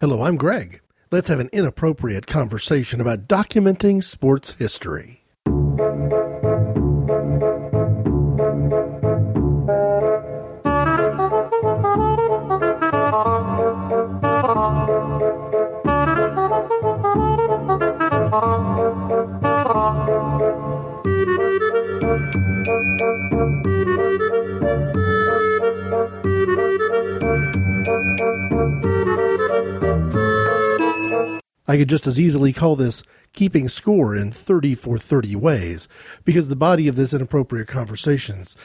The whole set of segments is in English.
Hello, I'm Greg. Let's have an inappropriate conversation about documenting sports history. I could just as easily call this keeping score in 30 for 30 ways, because the body of this inappropriate conversations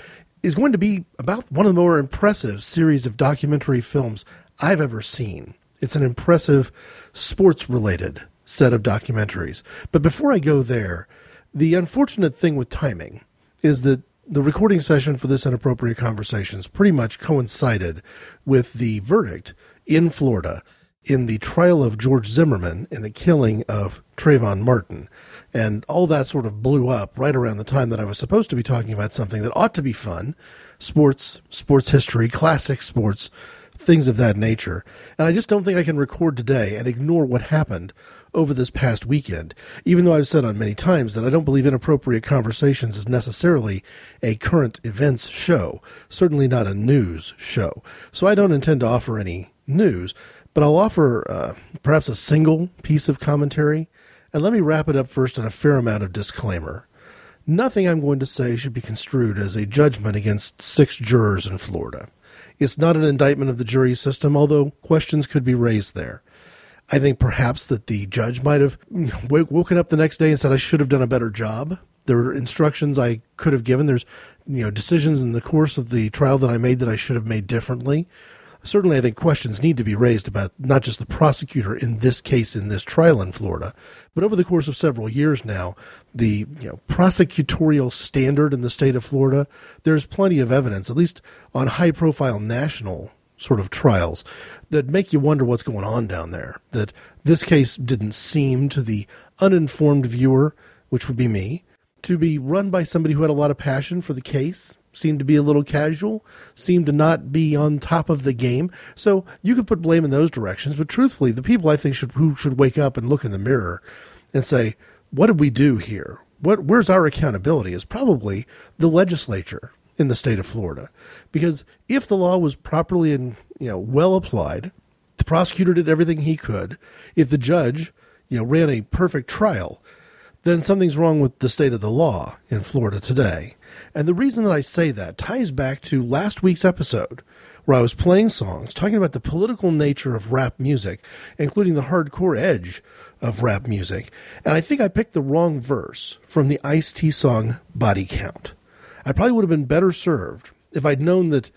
is going to be about one of the more impressive series of documentary films I've ever seen. It's an impressive sports related set of documentaries. But before I go there, the unfortunate thing with timing is that the recording session for this inappropriate conversations pretty much coincided with the verdict in Florida in the trial of George Zimmerman in the killing of Trayvon Martin. And all that sort of blew up right around the time that I was supposed to be talking about something that ought to be fun sports, sports history, classic sports, things of that nature. And I just don't think I can record today and ignore what happened over this past weekend, even though I've said on many times that I don't believe Inappropriate Conversations is necessarily a current events show, certainly not a news show. So I don't intend to offer any news. But I'll offer uh, perhaps a single piece of commentary, and let me wrap it up first on a fair amount of disclaimer. Nothing I'm going to say should be construed as a judgment against six jurors in Florida. It's not an indictment of the jury system, although questions could be raised there. I think perhaps that the judge might have woken up the next day and said, I should have done a better job. There are instructions I could have given. There's, you know, decisions in the course of the trial that I made that I should have made differently certainly I think questions need to be raised about not just the prosecutor in this case in this trial in Florida, but over the course of several years now, the you know, prosecutorial standard in the state of Florida, there's plenty of evidence, at least on high profile national sort of trials, that make you wonder what's going on down there. That this case didn't seem to the uninformed viewer, which would be me, to be run by somebody who had a lot of passion for the case seemed to be a little casual, seemed to not be on top of the game. So you could put blame in those directions, but truthfully, the people I think should who should wake up and look in the mirror and say, "What did we do here? What where's our accountability?" is probably the legislature in the state of Florida, because if the law was properly and you know well applied, the prosecutor did everything he could. If the judge you know ran a perfect trial, then something's wrong with the state of the law in Florida today. And the reason that I say that ties back to last week's episode where I was playing songs talking about the political nature of rap music, including the hardcore edge of rap music. And I think I picked the wrong verse from the Ice T song Body Count. I probably would have been better served if I'd known that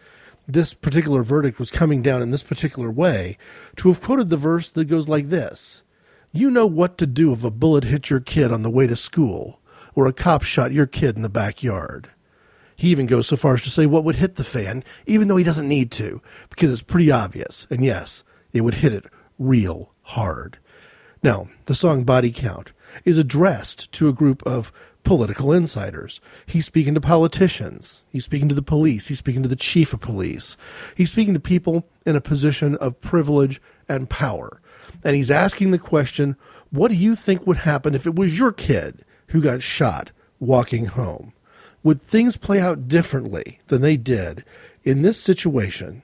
this particular verdict was coming down in this particular way to have quoted the verse that goes like this You know what to do if a bullet hit your kid on the way to school or a cop shot your kid in the backyard. He even goes so far as to say what would hit the fan, even though he doesn't need to, because it's pretty obvious. And yes, it would hit it real hard. Now, the song Body Count is addressed to a group of political insiders. He's speaking to politicians. He's speaking to the police. He's speaking to the chief of police. He's speaking to people in a position of privilege and power. And he's asking the question what do you think would happen if it was your kid who got shot walking home? Would things play out differently than they did in this situation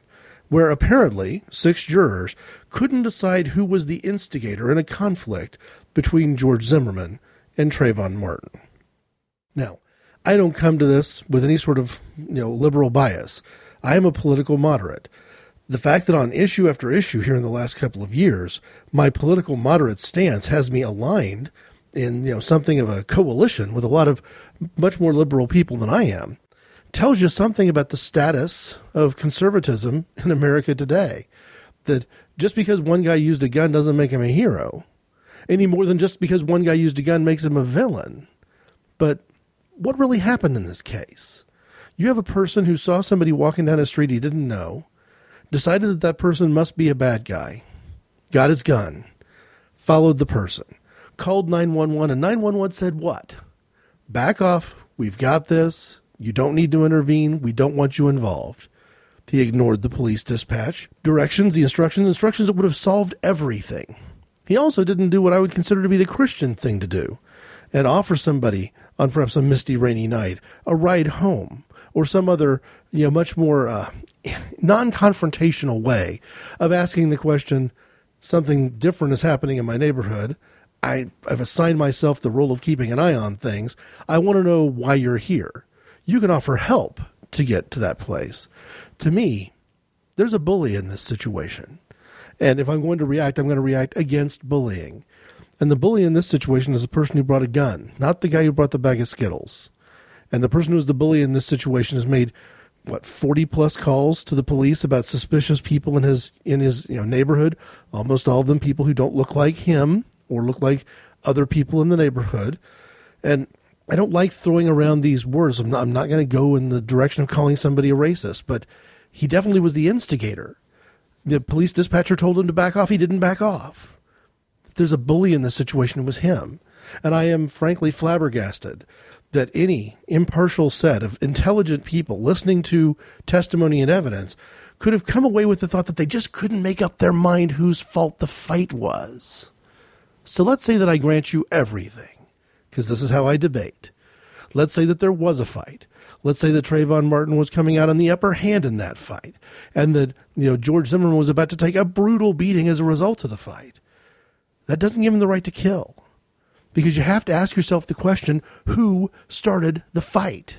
where apparently six jurors couldn't decide who was the instigator in a conflict between George Zimmerman and Trayvon Martin? Now, I don't come to this with any sort of you know liberal bias. I am a political moderate. The fact that on issue after issue here in the last couple of years, my political moderate stance has me aligned in you know something of a coalition with a lot of much more liberal people than I am tells you something about the status of conservatism in America today. That just because one guy used a gun doesn't make him a hero, any more than just because one guy used a gun makes him a villain. But what really happened in this case? You have a person who saw somebody walking down a street he didn't know, decided that that person must be a bad guy, got his gun, followed the person called 911, and 911 said, What? Back off. We've got this. You don't need to intervene. We don't want you involved. He ignored the police dispatch, directions, the instructions, instructions that would have solved everything. He also didn't do what I would consider to be the Christian thing to do and offer somebody on perhaps a misty, rainy night a ride home or some other, you know, much more uh, non confrontational way of asking the question something different is happening in my neighborhood. I, I've assigned myself the role of keeping an eye on things. I want to know why you're here. You can offer help to get to that place. To me, there's a bully in this situation. And if I'm going to react, I'm going to react against bullying. And the bully in this situation is the person who brought a gun, not the guy who brought the bag of Skittles. And the person who's the bully in this situation has made what 40 plus calls to the police about suspicious people in his in his you know neighborhood, almost all of them people who don't look like him or look like other people in the neighborhood. And I don't like throwing around these words. I'm not, not going to go in the direction of calling somebody a racist, but he definitely was the instigator. The police dispatcher told him to back off. He didn't back off. If there's a bully in this situation, it was him. And I am frankly flabbergasted that any impartial set of intelligent people listening to testimony and evidence could have come away with the thought that they just couldn't make up their mind whose fault the fight was. So let's say that I grant you everything, because this is how I debate. Let's say that there was a fight. Let's say that Trayvon Martin was coming out on the upper hand in that fight, and that you know George Zimmerman was about to take a brutal beating as a result of the fight. That doesn't give him the right to kill, because you have to ask yourself the question: Who started the fight?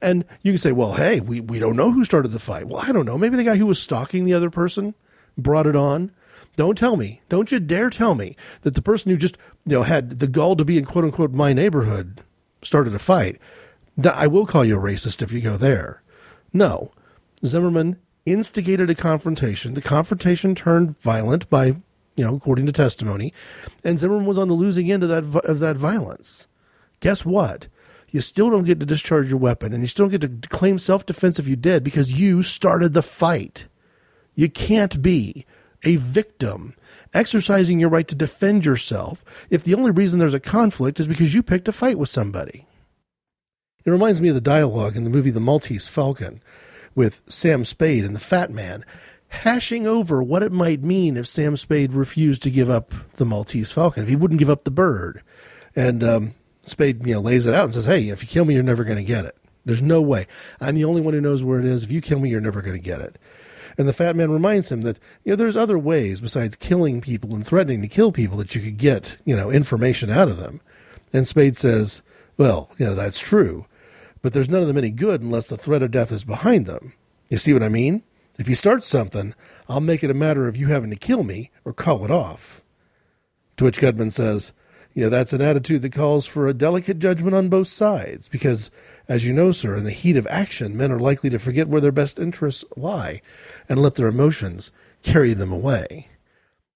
And you can say, "Well, hey, we we don't know who started the fight." Well, I don't know. Maybe the guy who was stalking the other person brought it on. Don't tell me. Don't you dare tell me that the person who just you know had the gall to be in quote unquote my neighborhood started a fight. I will call you a racist if you go there. No. Zimmerman instigated a confrontation. The confrontation turned violent by, you know, according to testimony, and Zimmerman was on the losing end of that of that violence. Guess what? You still don't get to discharge your weapon, and you still don't get to claim self defense if you did because you started the fight. You can't be a victim exercising your right to defend yourself if the only reason there's a conflict is because you picked a fight with somebody. It reminds me of the dialogue in the movie The Maltese Falcon with Sam Spade and the Fat Man hashing over what it might mean if Sam Spade refused to give up the Maltese Falcon, if he wouldn't give up the bird. And um, Spade, you know, lays it out and says, "Hey, if you kill me, you're never going to get it. There's no way. I'm the only one who knows where it is. If you kill me, you're never going to get it." And the fat man reminds him that you know there's other ways besides killing people and threatening to kill people that you could get you know information out of them. And Spade says, "Well, you know that's true, but there's none of them any good unless the threat of death is behind them. You see what I mean? If you start something, I'll make it a matter of you having to kill me or call it off. To which Gutman says, Yeah, that's an attitude that calls for a delicate judgment on both sides, because, as you know, sir, in the heat of action, men are likely to forget where their best interests lie and let their emotions carry them away.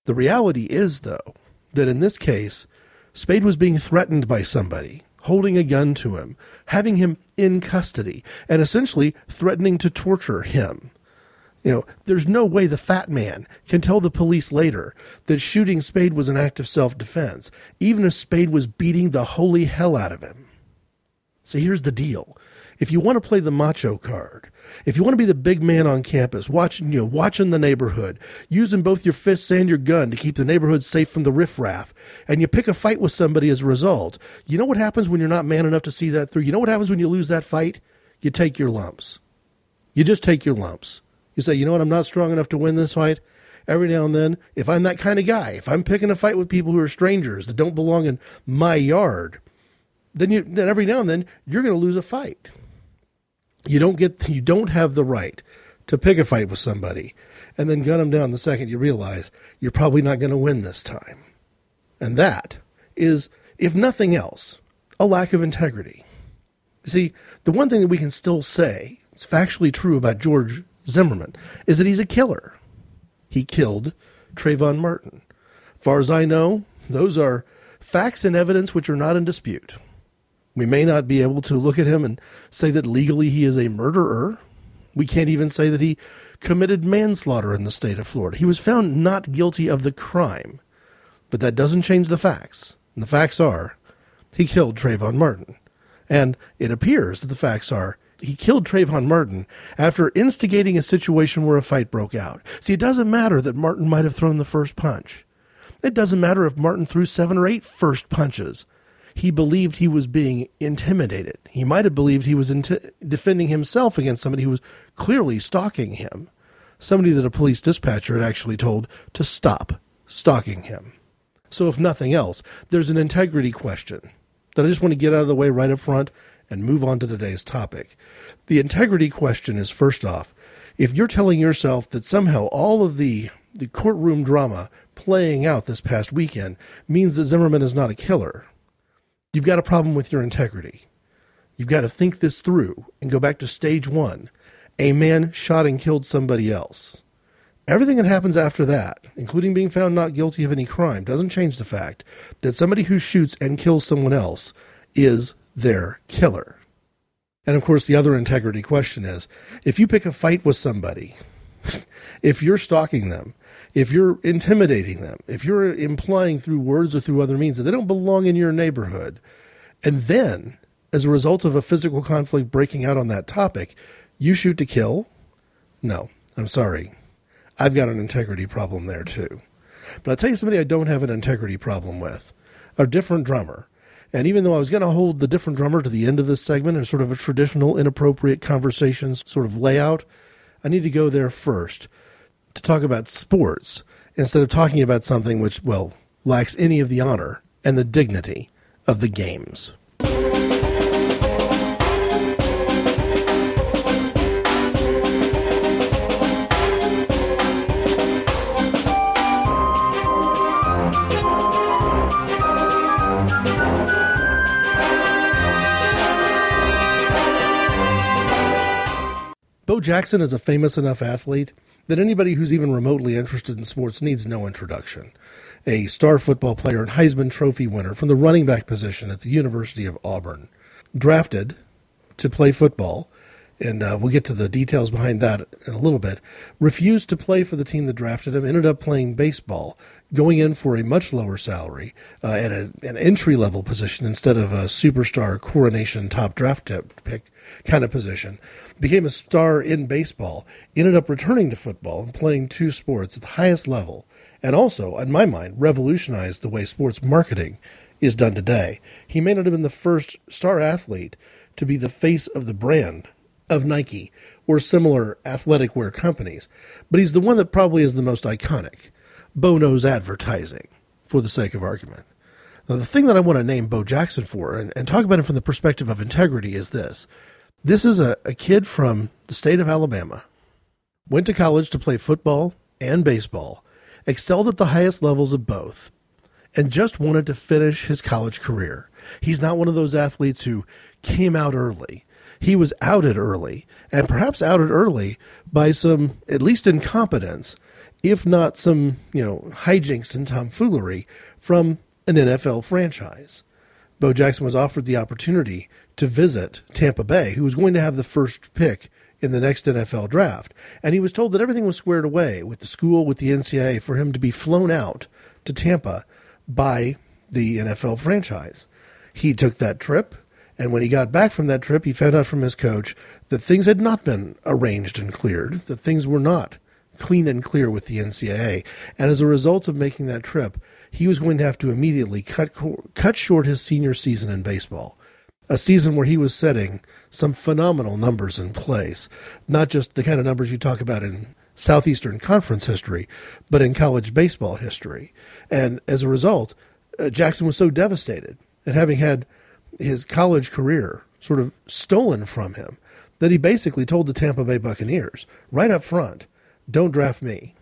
The reality is, though, that in this case, Spade was being threatened by somebody holding a gun to him, having him in custody, and essentially threatening to torture him. You know, there's no way the fat man can tell the police later that shooting Spade was an act of self defense, even if Spade was beating the holy hell out of him. So here's the deal. If you want to play the macho card, if you want to be the big man on campus, watching you know, watching the neighborhood, using both your fists and your gun to keep the neighborhood safe from the riffraff, and you pick a fight with somebody as a result, you know what happens when you're not man enough to see that through? You know what happens when you lose that fight? You take your lumps. You just take your lumps. You say, you know what, I'm not strong enough to win this fight. Every now and then, if I'm that kind of guy, if I'm picking a fight with people who are strangers that don't belong in my yard, then you then every now and then you're going to lose a fight. You don't get you don't have the right to pick a fight with somebody and then gun them down the second you realize you're probably not going to win this time. And that is, if nothing else, a lack of integrity. You See, the one thing that we can still say, it's factually true about George Zimmerman, is that he's a killer. He killed Trayvon Martin. Far as I know, those are facts and evidence which are not in dispute. We may not be able to look at him and say that legally he is a murderer. We can't even say that he committed manslaughter in the state of Florida. He was found not guilty of the crime. But that doesn't change the facts. And the facts are he killed Trayvon Martin. And it appears that the facts are he killed Trayvon Martin after instigating a situation where a fight broke out. See, it doesn't matter that Martin might have thrown the first punch. It doesn't matter if Martin threw seven or eight first punches. He believed he was being intimidated. He might have believed he was defending himself against somebody who was clearly stalking him. Somebody that a police dispatcher had actually told to stop stalking him. So, if nothing else, there's an integrity question that I just want to get out of the way right up front and move on to today's topic. The integrity question is first off, if you're telling yourself that somehow all of the, the courtroom drama playing out this past weekend means that Zimmerman is not a killer, you've got a problem with your integrity. You've got to think this through and go back to stage one. A man shot and killed somebody else. Everything that happens after that, including being found not guilty of any crime, doesn't change the fact that somebody who shoots and kills someone else is their killer. And of course, the other integrity question is if you pick a fight with somebody, if you're stalking them, if you're intimidating them, if you're implying through words or through other means that they don't belong in your neighborhood, and then, as a result of a physical conflict breaking out on that topic, you shoot to kill, no, I'm sorry. I've got an integrity problem there too. But I'll tell you somebody I don't have an integrity problem with a different drummer. And even though I was going to hold the different drummer to the end of this segment in sort of a traditional inappropriate conversations sort of layout, I need to go there first to talk about sports instead of talking about something which, well, lacks any of the honor and the dignity of the games. Bo Jackson is a famous enough athlete that anybody who's even remotely interested in sports needs no introduction. A star football player and Heisman Trophy winner from the running back position at the University of Auburn. Drafted to play football, and uh, we'll get to the details behind that in a little bit, refused to play for the team that drafted him, ended up playing baseball, going in for a much lower salary uh, at a, an entry level position instead of a superstar coronation top draft pick kind of position. Became a star in baseball, ended up returning to football and playing two sports at the highest level, and also, in my mind, revolutionized the way sports marketing is done today. He may not have been the first star athlete to be the face of the brand of Nike or similar athletic wear companies, but he's the one that probably is the most iconic. Bo knows advertising, for the sake of argument. Now, the thing that I want to name Bo Jackson for and, and talk about him from the perspective of integrity is this. This is a, a kid from the state of Alabama, went to college to play football and baseball, excelled at the highest levels of both, and just wanted to finish his college career. He's not one of those athletes who came out early. He was outed early, and perhaps outed early by some, at least incompetence, if not some, you know, hijinks and tomfoolery from an NFL franchise. Bo Jackson was offered the opportunity to visit Tampa Bay, who was going to have the first pick in the next NFL draft. And he was told that everything was squared away with the school, with the NCAA, for him to be flown out to Tampa by the NFL franchise. He took that trip, and when he got back from that trip, he found out from his coach that things had not been arranged and cleared, that things were not clean and clear with the NCAA. And as a result of making that trip, he was going to have to immediately cut cut short his senior season in baseball, a season where he was setting some phenomenal numbers in place, not just the kind of numbers you talk about in Southeastern Conference history, but in college baseball history. And as a result, uh, Jackson was so devastated at having had his college career sort of stolen from him that he basically told the Tampa Bay Buccaneers right up front don't draft me.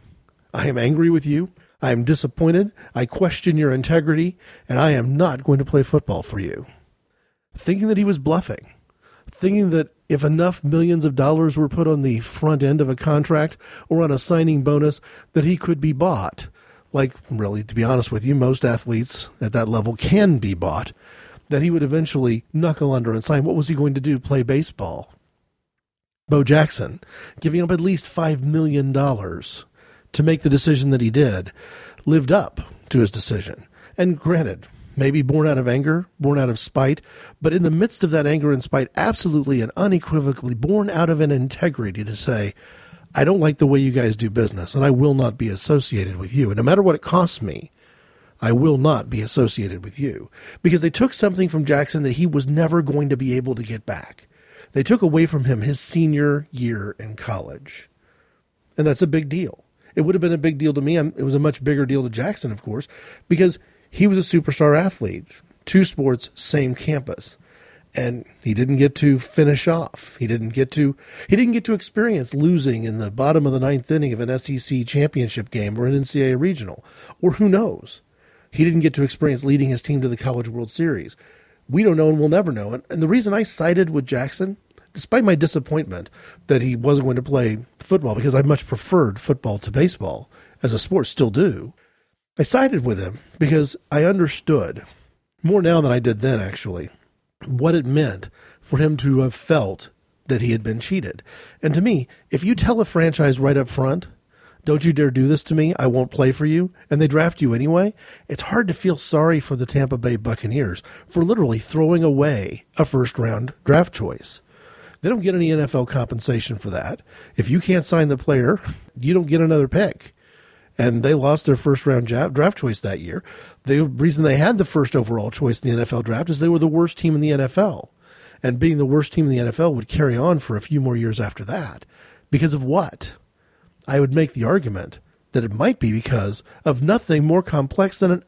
I am angry with you. I am disappointed. I question your integrity, and I am not going to play football for you. Thinking that he was bluffing, thinking that if enough millions of dollars were put on the front end of a contract or on a signing bonus, that he could be bought. Like, really, to be honest with you, most athletes at that level can be bought. That he would eventually knuckle under and sign. What was he going to do? Play baseball? Bo Jackson, giving up at least $5 million to make the decision that he did, lived up to his decision. And granted, maybe born out of anger, born out of spite, but in the midst of that anger and spite, absolutely and unequivocally born out of an integrity to say, I don't like the way you guys do business, and I will not be associated with you. And no matter what it costs me, I will not be associated with you. Because they took something from Jackson that he was never going to be able to get back. They took away from him his senior year in college. And that's a big deal. It would have been a big deal to me. It was a much bigger deal to Jackson, of course, because he was a superstar athlete. Two sports, same campus and he didn't get to finish off. He didn't get to he didn't get to experience losing in the bottom of the ninth inning of an SEC championship game or an NCAA regional, or who knows. He didn't get to experience leading his team to the College World Series. We don't know and we'll never know. And, and the reason I sided with Jackson, despite my disappointment that he wasn't going to play football, because I much preferred football to baseball as a sport, still do, I sided with him because I understood more now than I did then, actually what it meant for him to have felt that he had been cheated. And to me, if you tell a franchise right up front, don't you dare do this to me, I won't play for you, and they draft you anyway, it's hard to feel sorry for the Tampa Bay Buccaneers for literally throwing away a first round draft choice. They don't get any NFL compensation for that. If you can't sign the player, you don't get another pick and they lost their first round draft choice that year. The reason they had the first overall choice in the NFL draft is they were the worst team in the NFL. And being the worst team in the NFL would carry on for a few more years after that. Because of what? I would make the argument that it might be because of nothing more complex than a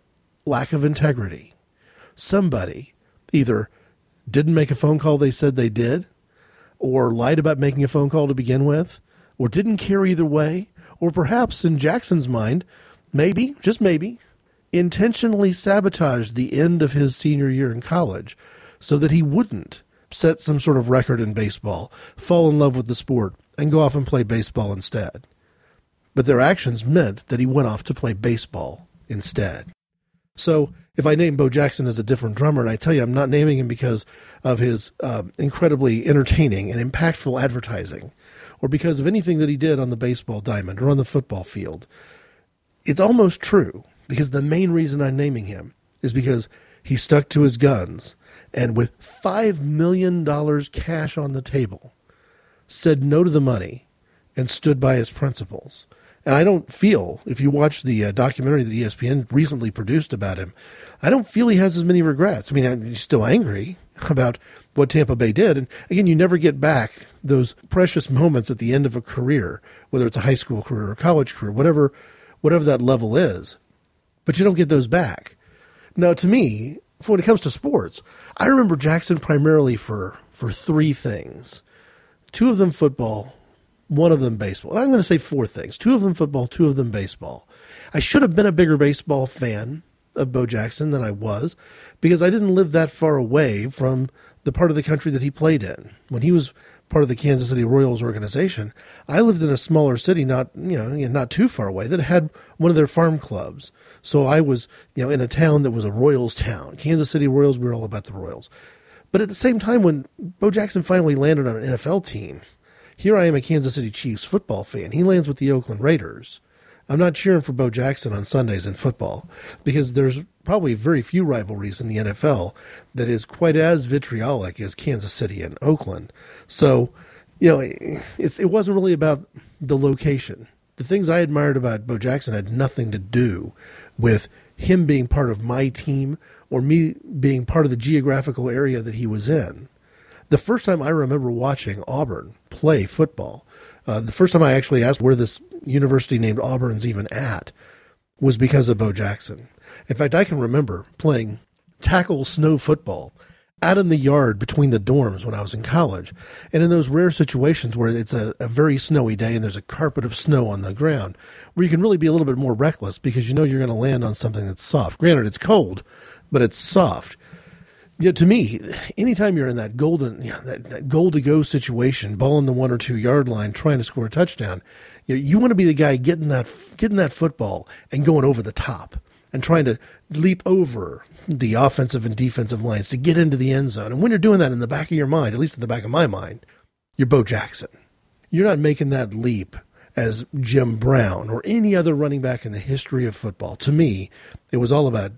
lack of integrity. Somebody either didn't make a phone call they said they did, or lied about making a phone call to begin with, or didn't care either way, or perhaps in Jackson's mind, maybe, just maybe, intentionally sabotaged the end of his senior year in college so that he wouldn't set some sort of record in baseball, fall in love with the sport, and go off and play baseball instead. But their actions meant that he went off to play baseball instead. So if I name Bo Jackson as a different drummer, and I tell you I'm not naming him because of his uh, incredibly entertaining and impactful advertising, or because of anything that he did on the baseball diamond or on the football field. It's almost true because the main reason I'm naming him is because he stuck to his guns and with $5 million cash on the table, said no to the money and stood by his principles. And I don't feel, if you watch the uh, documentary that ESPN recently produced about him, I don't feel he has as many regrets. I mean, he's still angry about what Tampa Bay did. And again, you never get back those precious moments at the end of a career, whether it's a high school career or college career, whatever, whatever that level is. But you don't get those back. Now, to me, when it comes to sports, I remember Jackson primarily for, for three things. Two of them football, one of them baseball. And I'm going to say four things. Two of them football, two of them baseball. I should have been a bigger baseball fan of Bo Jackson than I was because I didn't live that far away from the part of the country that he played in. When he was part of the Kansas City Royals organization, I lived in a smaller city, not you know not too far away, that had one of their farm clubs. So I was you know in a town that was a Royals town, Kansas City Royals. We were all about the Royals. But at the same time, when Bo Jackson finally landed on an NFL team, here I am a Kansas City Chiefs football fan. He lands with the Oakland Raiders. I'm not cheering for Bo Jackson on Sundays in football because there's probably very few rivalries in the NFL that is quite as vitriolic as Kansas City and Oakland. So, you know, it, it wasn't really about the location. The things I admired about Bo Jackson had nothing to do with him being part of my team or me being part of the geographical area that he was in. The first time I remember watching Auburn play football, uh, the first time I actually asked where this university named Auburn's even at was because of Bo Jackson. In fact, I can remember playing tackle snow football out in the yard between the dorms when I was in college. And in those rare situations where it's a, a, very snowy day and there's a carpet of snow on the ground, where you can really be a little bit more reckless because you know you're going to land on something that's soft. Granted, it's cold, but it's soft. You know, to me, anytime you're in that golden, you know, that, that goal to go situation, ball in the one or two yard line, trying to score a touchdown, you, know, you want to be the guy getting that getting that football and going over the top and trying to leap over the offensive and defensive lines to get into the end zone. And when you're doing that in the back of your mind, at least in the back of my mind, you're Bo Jackson. You're not making that leap as Jim Brown or any other running back in the history of football. To me, it was all about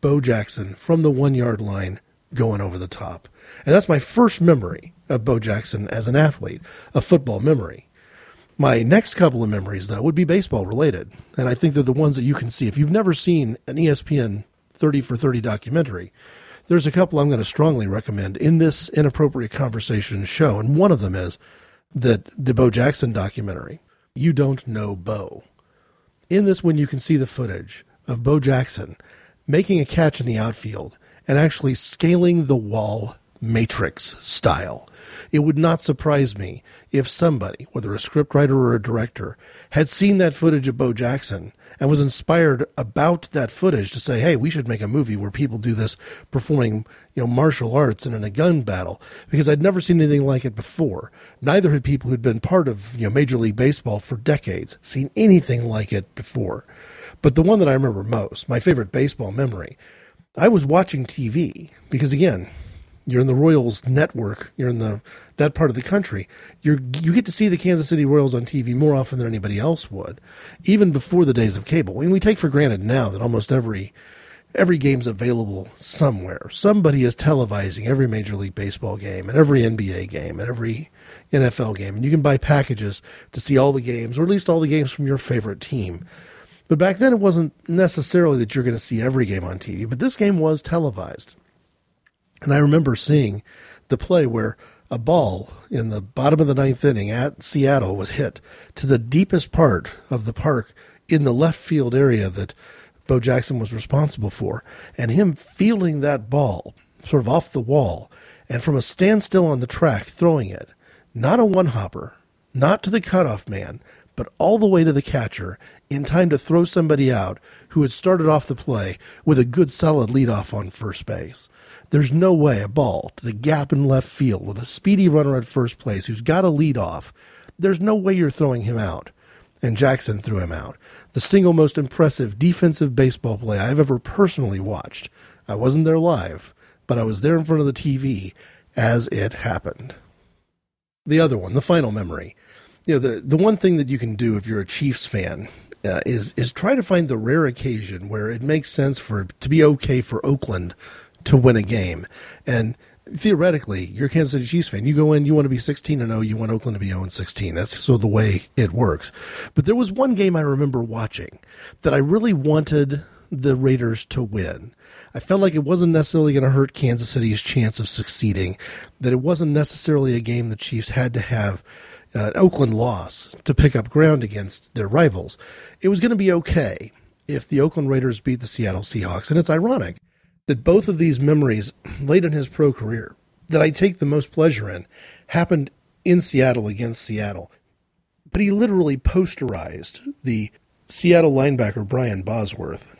Bo Jackson from the one yard line going over the top. And that's my first memory of Bo Jackson as an athlete, a football memory. My next couple of memories, though, would be baseball related. And I think they're the ones that you can see. If you've never seen an ESPN 30 for 30 documentary, there's a couple I'm going to strongly recommend in this inappropriate conversation show. And one of them is that the Bo Jackson documentary, You Don't Know Bo. In this one, you can see the footage of Bo Jackson making a catch in the outfield and actually scaling the wall Matrix style. It would not surprise me if somebody, whether a scriptwriter or a director, had seen that footage of Bo Jackson and was inspired about that footage to say, "Hey, we should make a movie where people do this performing, you know, martial arts and in a gun battle." Because I'd never seen anything like it before. Neither had people who'd been part of, you know, Major League Baseball for decades seen anything like it before. But the one that I remember most, my favorite baseball memory, I was watching TV because again, you're in the Royals network, you're in the that part of the country. You you get to see the Kansas City Royals on TV more often than anybody else would, even before the days of cable. And we take for granted now that almost every every game's available somewhere. Somebody is televising every Major League Baseball game and every NBA game and every NFL game, and you can buy packages to see all the games, or at least all the games from your favorite team. But back then, it wasn't necessarily that you're going to see every game on TV, but this game was televised. And I remember seeing the play where a ball in the bottom of the ninth inning at Seattle was hit to the deepest part of the park in the left field area that Bo Jackson was responsible for. And him fielding that ball sort of off the wall and from a standstill on the track throwing it, not a one hopper, not to the cutoff man, but all the way to the catcher in time to throw somebody out who had started off the play with a good solid leadoff on first base. There's no way a ball to the gap in left field with a speedy runner at first place who's got a lead off. There's no way you're throwing him out. And Jackson threw him out. The single most impressive defensive baseball play I've ever personally watched. I wasn't there live, but I was there in front of the TV as it happened. The other one, the final memory. You know, the, the one thing that you can do if you're a Chiefs fan uh, is is try to find the rare occasion where it makes sense for to be okay for Oakland to win a game. And theoretically, you're a Kansas City Chiefs fan. You go in, you want to be 16 and 0, you want Oakland to be 0 and 16. That's so the way it works. But there was one game I remember watching that I really wanted the Raiders to win. I felt like it wasn't necessarily going to hurt Kansas City's chance of succeeding, that it wasn't necessarily a game the Chiefs had to have uh, an Oakland loss to pick up ground against their rivals. It was going to be okay if the Oakland Raiders beat the Seattle Seahawks. And it's ironic that both of these memories late in his pro career that I take the most pleasure in happened in Seattle against Seattle. But he literally posterized the Seattle linebacker Brian Bosworth,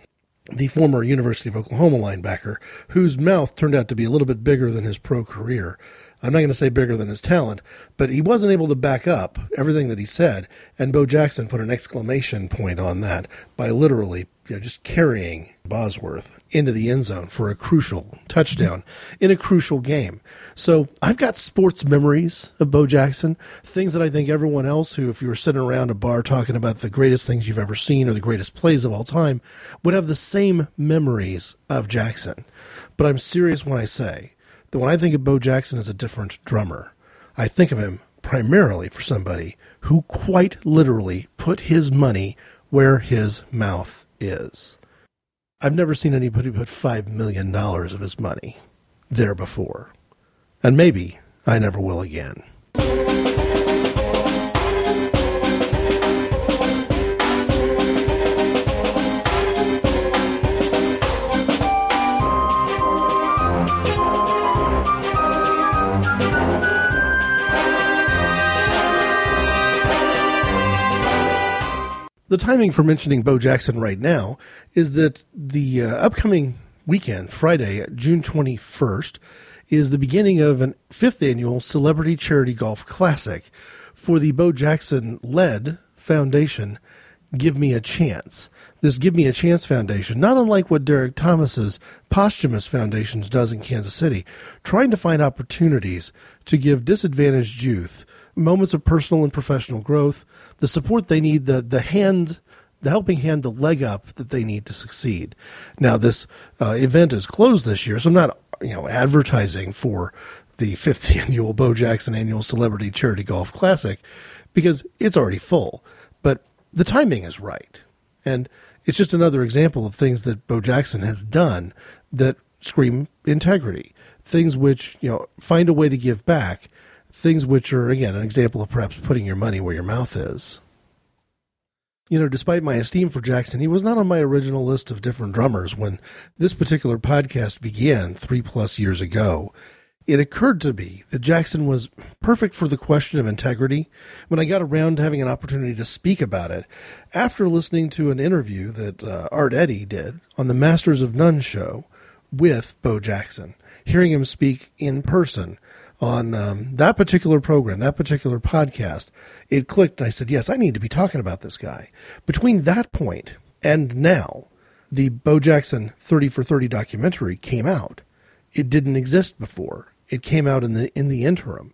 the former University of Oklahoma linebacker, whose mouth turned out to be a little bit bigger than his pro career. I'm not going to say bigger than his talent, but he wasn't able to back up everything that he said. And Bo Jackson put an exclamation point on that by literally you know, just carrying Bosworth into the end zone for a crucial touchdown in a crucial game. So I've got sports memories of Bo Jackson, things that I think everyone else who, if you were sitting around a bar talking about the greatest things you've ever seen or the greatest plays of all time, would have the same memories of Jackson. But I'm serious when I say that when I think of Bo Jackson as a different drummer, I think of him primarily for somebody who quite literally put his money where his mouth is. I've never seen anybody put $5 million of his money there before. And maybe I never will again. The timing for mentioning Bo Jackson right now is that the uh, upcoming weekend, Friday, June 21st, is the beginning of an fifth annual Celebrity Charity Golf Classic for the Bo Jackson led foundation, Give Me a Chance. This Give Me a Chance Foundation, not unlike what Derrick Thomas's posthumous foundations does in Kansas City, trying to find opportunities to give disadvantaged youth moments of personal and professional growth, the support they need, the the hand the helping hand, the leg up that they need to succeed. Now, this uh, event is closed this year, so I'm not, you know, advertising for the fifth annual Bo Jackson Annual Celebrity Charity Golf Classic because it's already full. But the timing is right. And it's just another example of things that Bo Jackson has done that scream integrity. Things which, you know, find a way to give back. Things which are, again, an example of perhaps putting your money where your mouth is. You know, despite my esteem for Jackson, he was not on my original list of different drummers when this particular podcast began three plus years ago it occurred to me that Jackson was perfect for the question of integrity when I got around to having an opportunity to speak about it after listening to an interview that uh, Art Eddy did on the Masters of None show with Bo Jackson, hearing him speak in person on um, that particular program, that particular podcast. It clicked, I said, Yes, I need to be talking about this guy. Between that point and now, the Bo Jackson 30 for 30 documentary came out. It didn't exist before it came out in the in the interim.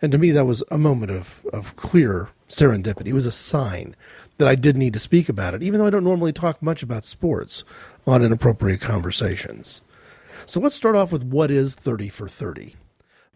And to me, that was a moment of, of clear serendipity. It was a sign that I did need to speak about it, even though I don't normally talk much about sports on inappropriate conversations. So let's start off with what is 30 for 30.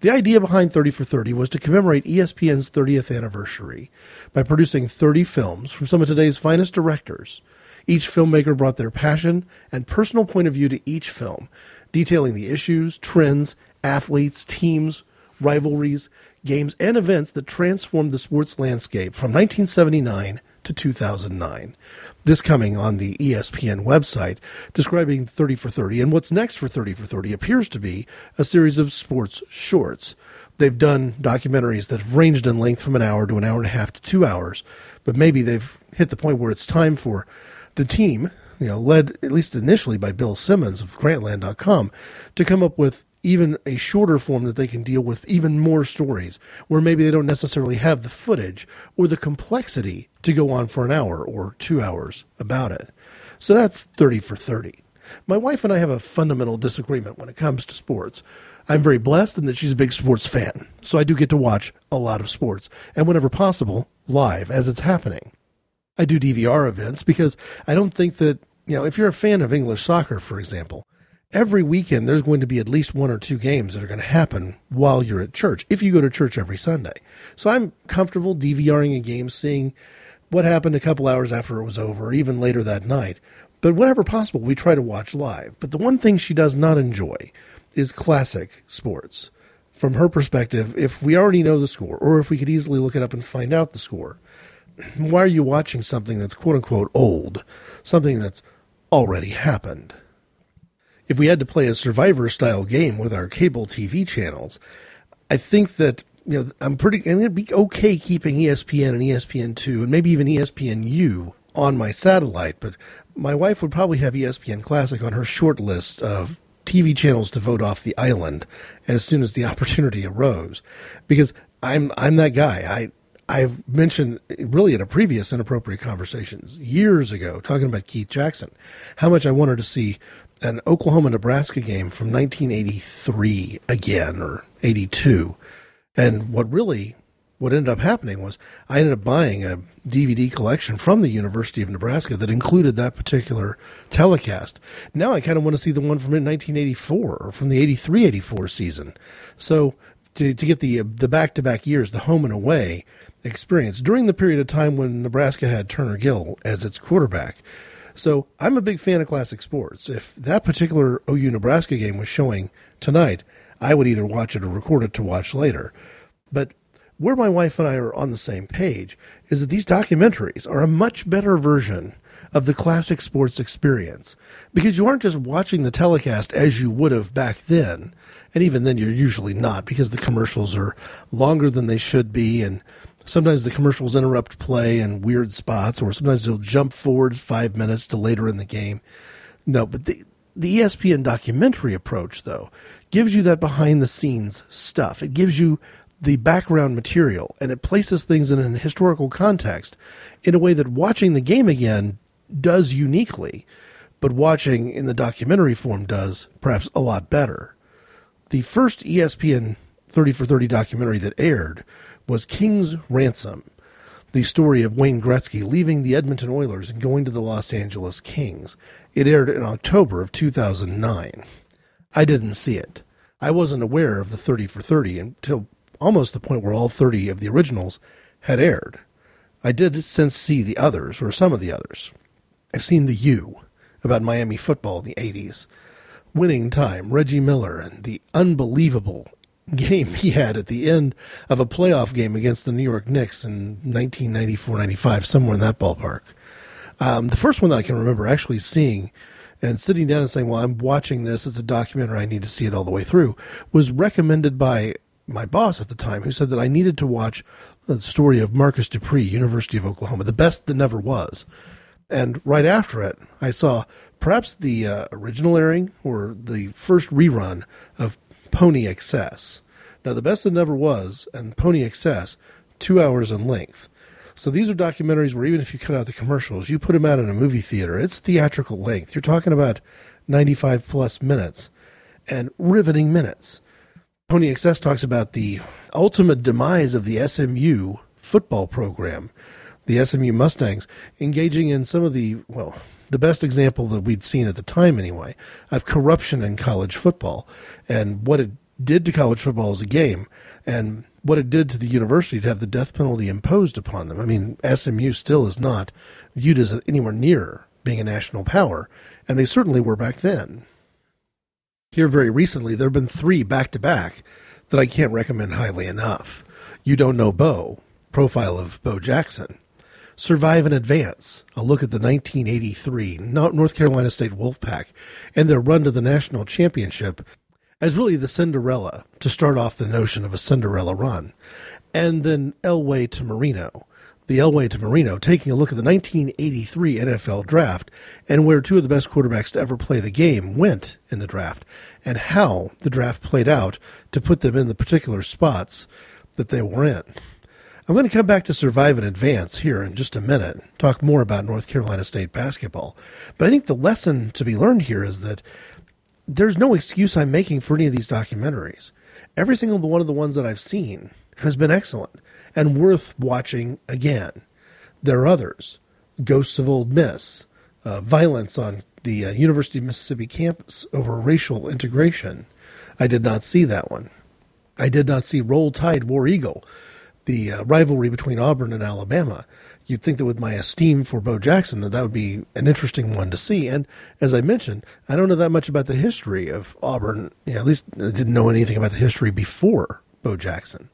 The idea behind 30 for 30 was to commemorate ESPN's 30th anniversary by producing 30 films from some of today's finest directors. Each filmmaker brought their passion and personal point of view to each film, detailing the issues, trends, athletes, teams, rivalries, games, and events that transformed the sports landscape from 1979 to 2009. This coming on the ESPN website, describing 30 for 30. And what's next for 30 for 30 appears to be a series of sports shorts. They've done documentaries that have ranged in length from an hour to an hour and a half to two hours, but maybe they've hit the point where it's time for the team, you know, led at least initially by Bill Simmons of Grantland.com, to come up with even a shorter form that they can deal with even more stories where maybe they don't necessarily have the footage or the complexity to go on for an hour or two hours about it. So that's 30 for 30. My wife and I have a fundamental disagreement when it comes to sports. I'm very blessed in that she's a big sports fan, so I do get to watch a lot of sports, and whenever possible, live as it's happening. I do DVR events because I don't think that, you know, if you're a fan of English soccer, for example, every weekend there's going to be at least one or two games that are going to happen while you're at church if you go to church every Sunday. So I'm comfortable DVRing a game, seeing what happened a couple hours after it was over, or even later that night. But whenever possible, we try to watch live. But the one thing she does not enjoy is classic sports. From her perspective, if we already know the score, or if we could easily look it up and find out the score, why are you watching something that's quote unquote old? Something that's already happened if we had to play a survivor style game with our cable TV channels, I think that you know I'm pretty I'm to be okay keeping ESPN and ESPN2 and maybe even ESPNU on my satellite, but my wife would probably have ESPN Classic on her short list of TV channels to vote off the island as soon as the opportunity arose because I'm I'm that guy. I I've mentioned really in a previous inappropriate conversations years ago talking about Keith Jackson how much I wanted to see an Oklahoma Nebraska game from 1983 again or 82. And what really what ended up happening was I ended up buying a DVD collection from the University of Nebraska that included that particular telecast. Now I kind of want to see the one from 1984 or from the 83-84 season. So to, to get the the back-to-back years, the home and away experience during the period of time when Nebraska had Turner Gill as its quarterback. So I'm a big fan of classic sports. If that particular OU Nebraska game was showing tonight, I would either watch it or record it to watch later. But where my wife and I are on the same page is that these documentaries are a much better version of the classic sports experience because you aren't just watching the telecast as you would have back then. And even then, you're usually not because the commercials are longer than they should be and Sometimes the commercials interrupt play in weird spots, or sometimes they'll jump forward five minutes to later in the game. No, but the the ESPN documentary approach, though, gives you that behind the scenes stuff. It gives you the background material and it places things in an historical context in a way that watching the game again does uniquely, but watching in the documentary form does perhaps a lot better. The first ESPN 30 for 30 documentary that aired was King's Ransom. the story of Wayne Gretzky leaving the Edmonton Oilers and going to the Los Angeles Kings. It aired in October of 2009. I didn't see it. I wasn't aware of the 30 for 30 until almost the point where all 30 of the originals had aired. I did since see the others, or some of the others. I've seen The U, about Miami football in the 80s, Winning Time, Reggie Miller, and the unbelievable game he had at the end of a playoff game against the New York Knicks in 1994-95, somewhere in that ballpark. Um, the first one that I can remember actually seeing and sitting down and saying, "Well, I'm watching this. It's a documentary. I need to see it all the way through," was recommended by my boss at the time, who said that I needed to watch the story of Marcus Dupree, University of Oklahoma, the best that never was. And right after it, I saw perhaps the uh, original airing or the first rerun of Pony Excess. Now, the best that never was and Pony Excess, two hours in length. So these are documentaries where even if you cut out the commercials, you put them out in a movie theater, it's theatrical length. You're talking about 95 plus minutes and riveting minutes. Pony Excess talks about the ultimate demise of the SMU football program, the SMU Mustangs, engaging in some of the, well, the best example that we'd seen at the time anyway, of corruption in college football and what it did to college football as a game. And what it did to the university to have the death penalty imposed upon them. I mean, SMU still is not viewed as anywhere near being a national power, and they certainly were back then. Here, very recently, there have been three back to back that I can't recommend highly enough. You Don't Know Bo, profile of Bo Jackson. Survive and Advance, a look at the 1983 North Carolina State Wolfpack and their run to the national championship as really the Cinderella to start off the notion of a Cinderella run. And then Elway to Marino. The Elway to Marino taking a look at the 1983 NFL draft and where two of the best quarterbacks to ever play the game went in the draft and how the draft played out to put them in the particular spots that they were in. I'm going to come back to Survive and Advance here in just a minute, talk more about North Carolina State basketball. But I think the lesson to be learned here is that there's no excuse I'm making for any of these documentaries. Every single one of the ones that I've seen has been excellent and worth watching again. There are others Ghosts of Ole Miss, uh, Violence on the uh, University of Mississippi campus over racial integration. I did not see that one. I did not see Roll Tide, War Eagle, the uh, rivalry between Auburn and Alabama you'd think that with my esteem for Bo Jackson that that would be an interesting one to see. And as I mentioned, I don't know that much about the history of Auburn. You know, at least I didn't know anything about the history before Bo Jackson.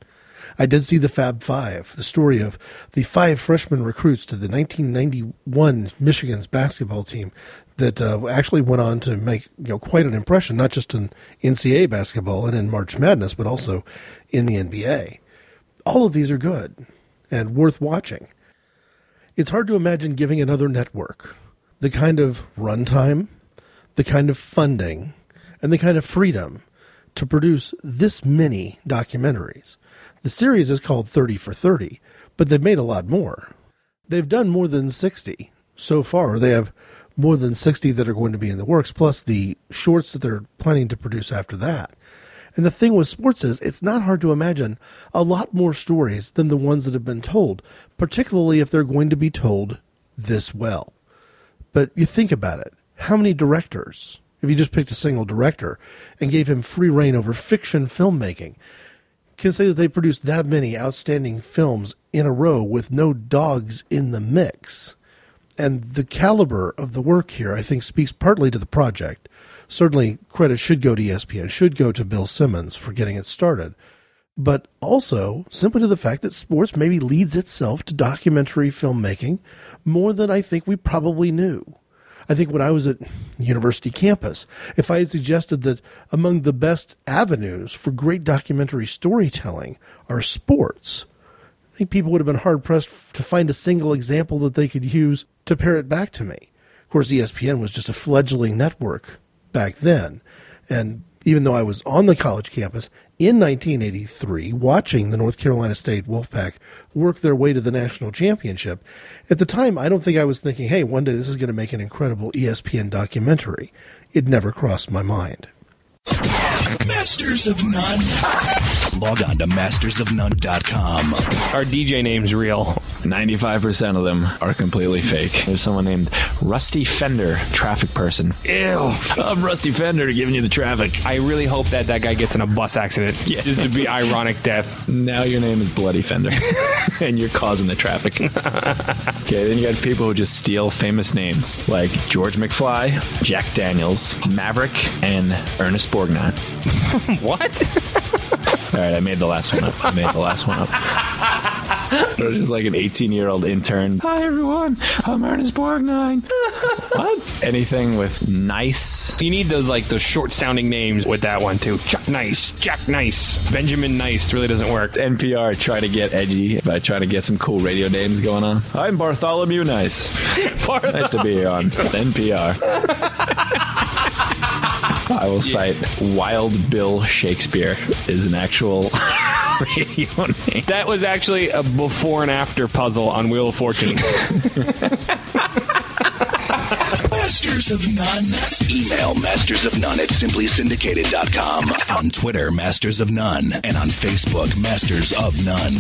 I did see the Fab Five, the story of the five freshman recruits to the 1991 Michigan's basketball team that uh, actually went on to make you know quite an impression, not just in NCAA basketball and in March Madness, but also in the NBA. All of these are good and worth watching. It's hard to imagine giving another network the kind of runtime, the kind of funding, and the kind of freedom to produce this many documentaries. The series is called 30 for 30, but they've made a lot more. They've done more than 60 so far. They have more than 60 that are going to be in the works, plus the shorts that they're planning to produce after that. And the thing with sports is, it's not hard to imagine a lot more stories than the ones that have been told, particularly if they're going to be told this well. But you think about it how many directors, if you just picked a single director and gave him free reign over fiction filmmaking, can say that they produced that many outstanding films in a row with no dogs in the mix? And the caliber of the work here, I think, speaks partly to the project certainly credit should go to ESPN, should go to Bill Simmons for getting it started, but also simply to the fact that sports maybe leads itself to documentary filmmaking more than I think we probably knew. I think when I was at university campus, if I had suggested that among the best avenues for great documentary storytelling are sports, I think people would have been hard pressed to find a single example that they could use to pair it back to me. Of course, ESPN was just a fledgling network back then. And even though I was on the college campus in 1983 watching the North Carolina State Wolfpack work their way to the national championship, at the time I don't think I was thinking, hey, one day this is going to make an incredible ESPN documentary. It never crossed my mind. Masters of None. Log on to mastersofnone.com. Our DJ name's real. 95% of them are completely fake. There's someone named Rusty Fender, traffic person. Ew, I'm Rusty Fender giving you the traffic. I really hope that that guy gets in a bus accident. Yeah. Just to be ironic death. Now your name is Bloody Fender, and you're causing the traffic. okay, then you got people who just steal famous names like George McFly, Jack Daniels, Maverick, and Ernest Borgnine. what? All right, I made the last one up. I made the last one up. It was just like an 18 year old intern. Hi, everyone. I'm Ernest Borgnine. what? Anything with nice. You need those like those short sounding names with that one too. Chuck Nice, Jack Nice, Benjamin Nice really doesn't work. NPR try to get edgy by trying to get some cool radio names going on. I'm Bartholomew Nice. nice to be here on NPR. I will cite Wild Bill Shakespeare is an actual radio name. That was actually a before and after puzzle on Wheel of Fortune. Masters of None. Email Masters of None at simplysyndicated.com. On Twitter, Masters of None. And on Facebook, Masters of None.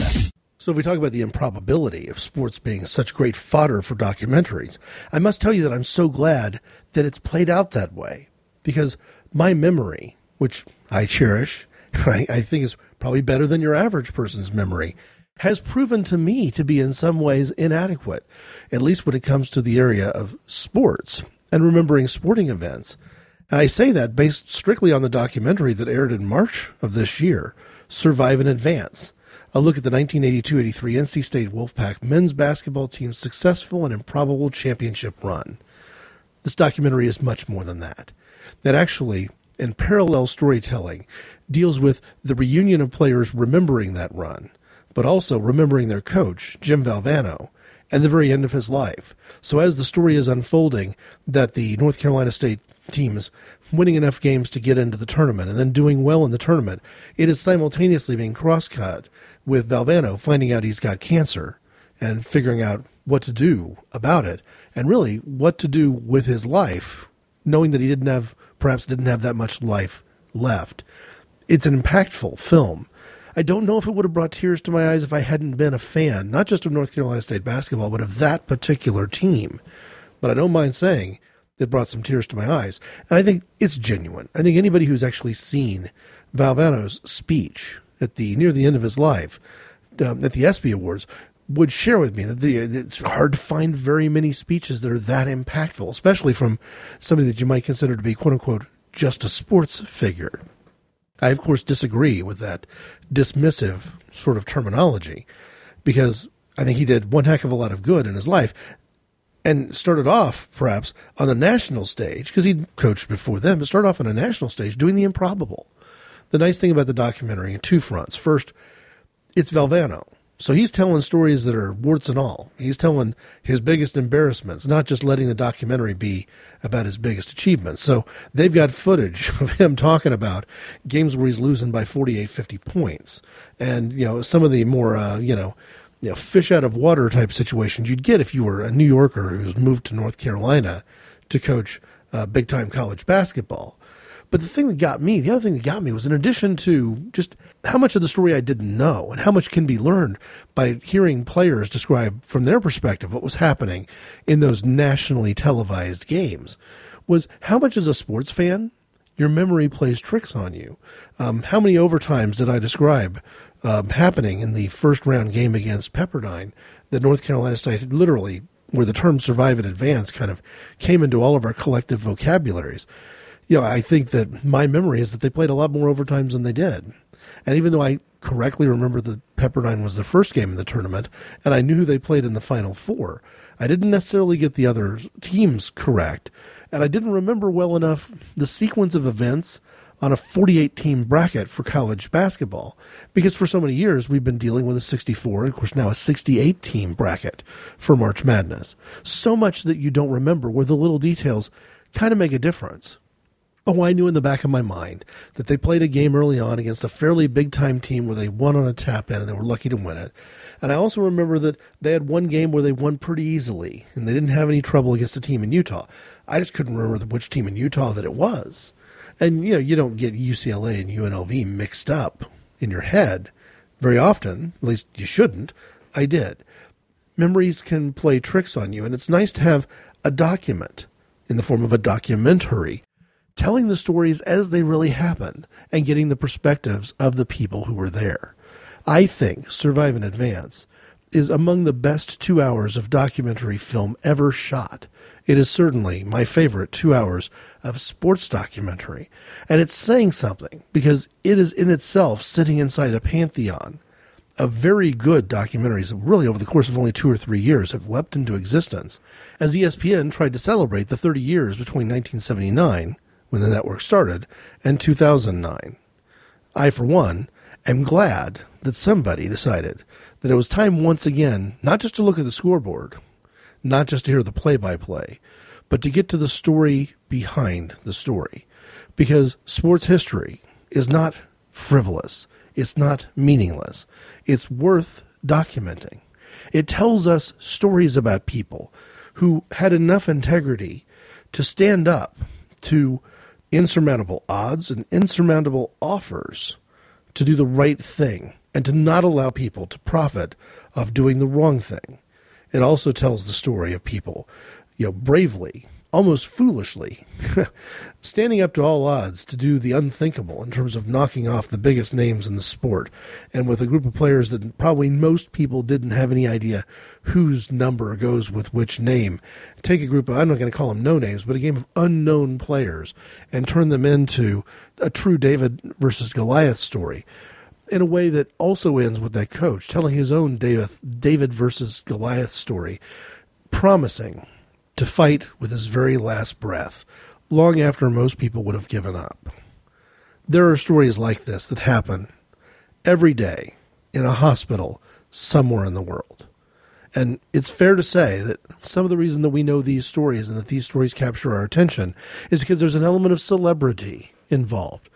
So, if we talk about the improbability of sports being such great fodder for documentaries, I must tell you that I'm so glad that it's played out that way. Because my memory, which I cherish, I, I think is probably better than your average person's memory, has proven to me to be in some ways inadequate, at least when it comes to the area of sports and remembering sporting events. And I say that based strictly on the documentary that aired in March of this year, Survive and Advance. A look at the 1982-83 NC State Wolfpack men's basketball team's successful and improbable championship run. This documentary is much more than that. That actually, in parallel storytelling, deals with the reunion of players remembering that run, but also remembering their coach, Jim Valvano, and the very end of his life. So as the story is unfolding, that the North Carolina State team is winning enough games to get into the tournament and then doing well in the tournament, it is simultaneously being cross-cut with Valvano finding out he's got cancer and figuring out what to do about it and really what to do with his life, knowing that he didn't have, perhaps didn't have that much life left. It's an impactful film. I don't know if it would have brought tears to my eyes if I hadn't been a fan, not just of North Carolina State basketball, but of that particular team. But I don't mind saying it brought some tears to my eyes. And I think it's genuine. I think anybody who's actually seen Valvano's speech at the near the end of his life um, at the ESPY Awards would share with me that the, it's hard to find very many speeches that are that impactful, especially from somebody that you might consider to be quote unquote just a sports figure. I, of course, disagree with that dismissive sort of terminology because I think he did one heck of a lot of good in his life and started off perhaps on the national stage because he'd coached before them, but started off on a national stage doing the improbable. The nice thing about the documentary in two fronts. First, it's Valvano. So he's telling stories that are warts and all. He's telling his biggest embarrassments, not just letting the documentary be about his biggest achievements. So they've got footage of him talking about games where he's losing by 48, 50 points. And, you know, some of the more, uh, you know, you know, fish out of water type situations you'd get if you were a New Yorker who's moved to North Carolina to coach uh, big time college basketball. But the thing that got me, the other thing that got me was in addition to just how much of the story I didn't know and how much can be learned by hearing players describe from their perspective what was happening in those nationally televised games was how much as a sports fan your memory plays tricks on you. Um, how many overtimes did I describe um, happening in the first round game against Pepperdine that North Carolina State literally, where the term survive in advance kind of came into all of our collective vocabularies? You know, I think that my memory is that they played a lot more overtimes than they did. And even though I correctly remember that Pepperdine was the first game in the tournament, and I knew who they played in the final four, I didn't necessarily get the other teams correct. And I didn't remember well enough the sequence of events on a 48 team bracket for college basketball because for so many years we've been dealing with a 64 and of course now a 68 team bracket for March Madness. So much that you don't remember where the little details kind of make a difference. Oh, I knew in the back of my mind that they played a game early on against a fairly big time team where they won on a tap in and they were lucky to win it. And I also remember that they had one game where they won pretty easily and they didn't have any trouble against a team in Utah. I just couldn't remember which team in Utah that it was. And, you know, you don't get UCLA and UNLV mixed up in your head. Very often, at least you shouldn't, I did. Memories can play tricks on you, and it's nice to have a document in the form of a documentary telling the stories as they really happened and getting the perspectives of the people who were there. I think Survive and Advance is among the best two hours of documentary film ever shot. It is certainly my favorite two hours of sports documentary. And it's saying something because it is in itself sitting inside a pantheon of very good documentaries really over the course of only two or three years have leapt into existence as ESPN tried to celebrate the 30 years between 1979, when the network started, and 2009. I, for one, am glad that somebody decided that it was time once again not just to look at the scoreboard, not just to hear the play by play, but to get to the story behind the story. Because sports history is not frivolous, it's not meaningless, it's worth documenting. It tells us stories about people who had enough integrity to stand up to insurmountable odds and insurmountable offers to do the right thing and to not allow people to profit of doing the wrong thing. It also tells the story of people, you know, bravely, almost foolishly, standing up to all odds to do the unthinkable in terms of knocking off the biggest names in the sport, and with a group of players that probably most people didn't have any idea whose number goes with which name. Take a group of, I'm not going to call them no names, but a game of unknown players and turn them into a true David versus Goliath story in a way that also ends with that coach telling his own David, David versus Goliath story, promising to fight with his very last breath, long after most people would have given up. There are stories like this that happen every day in a hospital somewhere in the world. And it's fair to say that some of the reason that we know these stories and that these stories capture our attention is because there's an element of celebrity involved.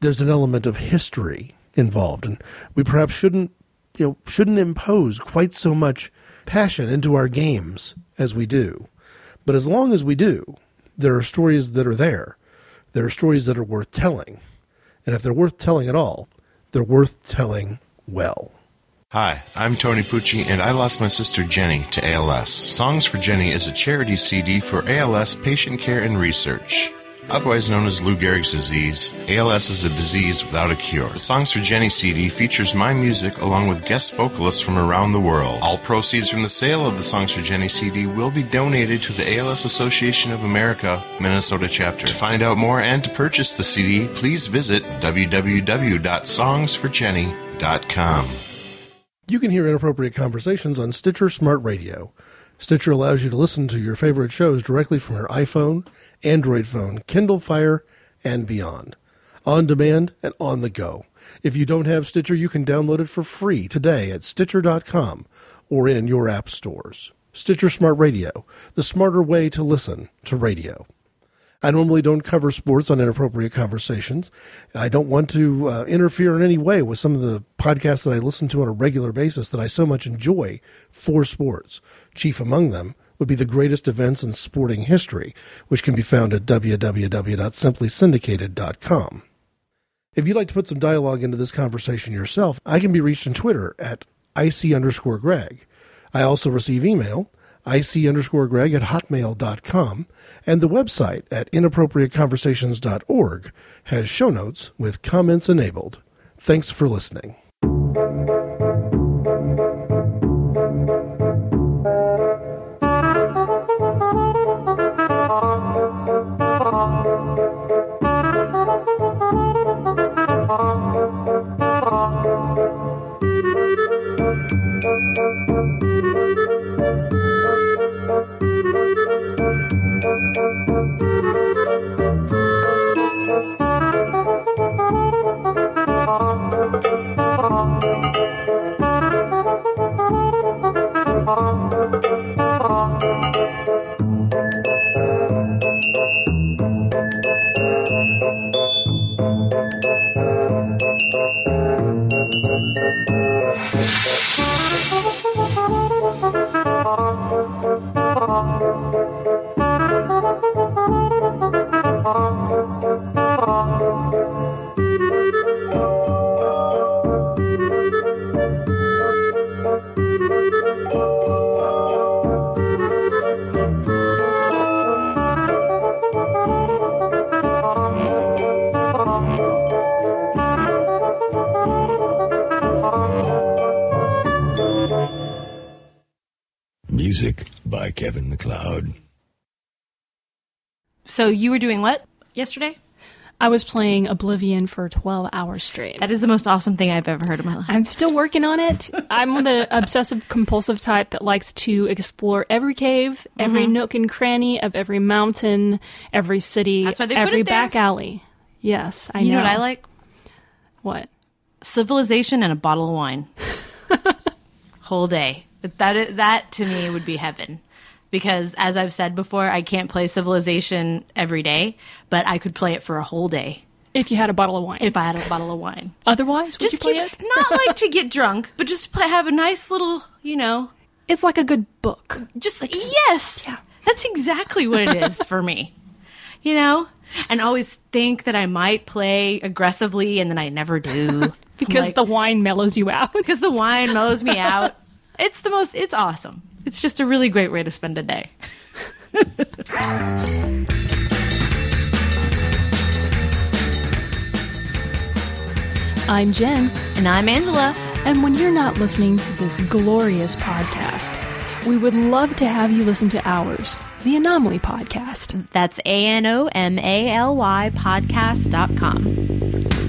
There's an element of history involved, and we perhaps shouldn't, you know, shouldn't impose quite so much passion into our games as we do. But as long as we do, there are stories that are there. There are stories that are worth telling. And if they're worth telling at all, they're worth telling well. Hi, I'm Tony Pucci, and I lost my sister Jenny to ALS. Songs for Jenny is a charity CD for ALS patient care and research. Otherwise known as Lou Gehrig's disease, ALS is a disease without a cure. The Songs for Jenny CD features my music along with guest vocalists from around the world. All proceeds from the sale of the Songs for Jenny CD will be donated to the ALS Association of America, Minnesota chapter. To find out more and to purchase the CD, please visit www.songsforjenny.com. You can hear inappropriate conversations on Stitcher Smart Radio. Stitcher allows you to listen to your favorite shows directly from your iPhone, Android phone, Kindle Fire, and beyond. On demand and on the go. If you don't have Stitcher, you can download it for free today at Stitcher.com or in your app stores. Stitcher Smart Radio, the smarter way to listen to radio. I normally don't cover sports on inappropriate conversations. I don't want to uh, interfere in any way with some of the podcasts that I listen to on a regular basis that I so much enjoy for sports. Chief among them would be the greatest events in sporting history, which can be found at www.simplysyndicated.com. If you'd like to put some dialogue into this conversation yourself, I can be reached on Twitter at IC underscore Greg. I also receive email, IC underscore Greg at hotmail.com, and the website at inappropriateconversations.org has show notes with comments enabled. Thanks for listening. So you were doing what yesterday? I was playing Oblivion for 12 hours straight. That is the most awesome thing I've ever heard in my life. I'm still working on it. I'm the obsessive compulsive type that likes to explore every cave, every Mhm. nook and cranny of every mountain, every city, That's why they put every back alley. Yes, I you know. know what I like? What? Civilization and a bottle of wine. Whole day. That that to me would be heaven. Because as I've said before, I can't play Civilization every day, but I could play it for a whole day If you had a bottle of wine. if I had a bottle of wine. Otherwise, would Just you play keep- it? not like to get drunk, but just play, have a nice little, you know, It's like a good book. just like, yes, Yeah. that's exactly what it is for me. You know, and always think that I might play aggressively, and then I never do Because the wine mellows you out. because the wine mellows me out. It's the most. It's awesome. It's just a really great way to spend a day. I'm Jen. And I'm Angela. And when you're not listening to this glorious podcast, we would love to have you listen to ours, the Anomaly Podcast. That's A N O M A L Y podcast.com.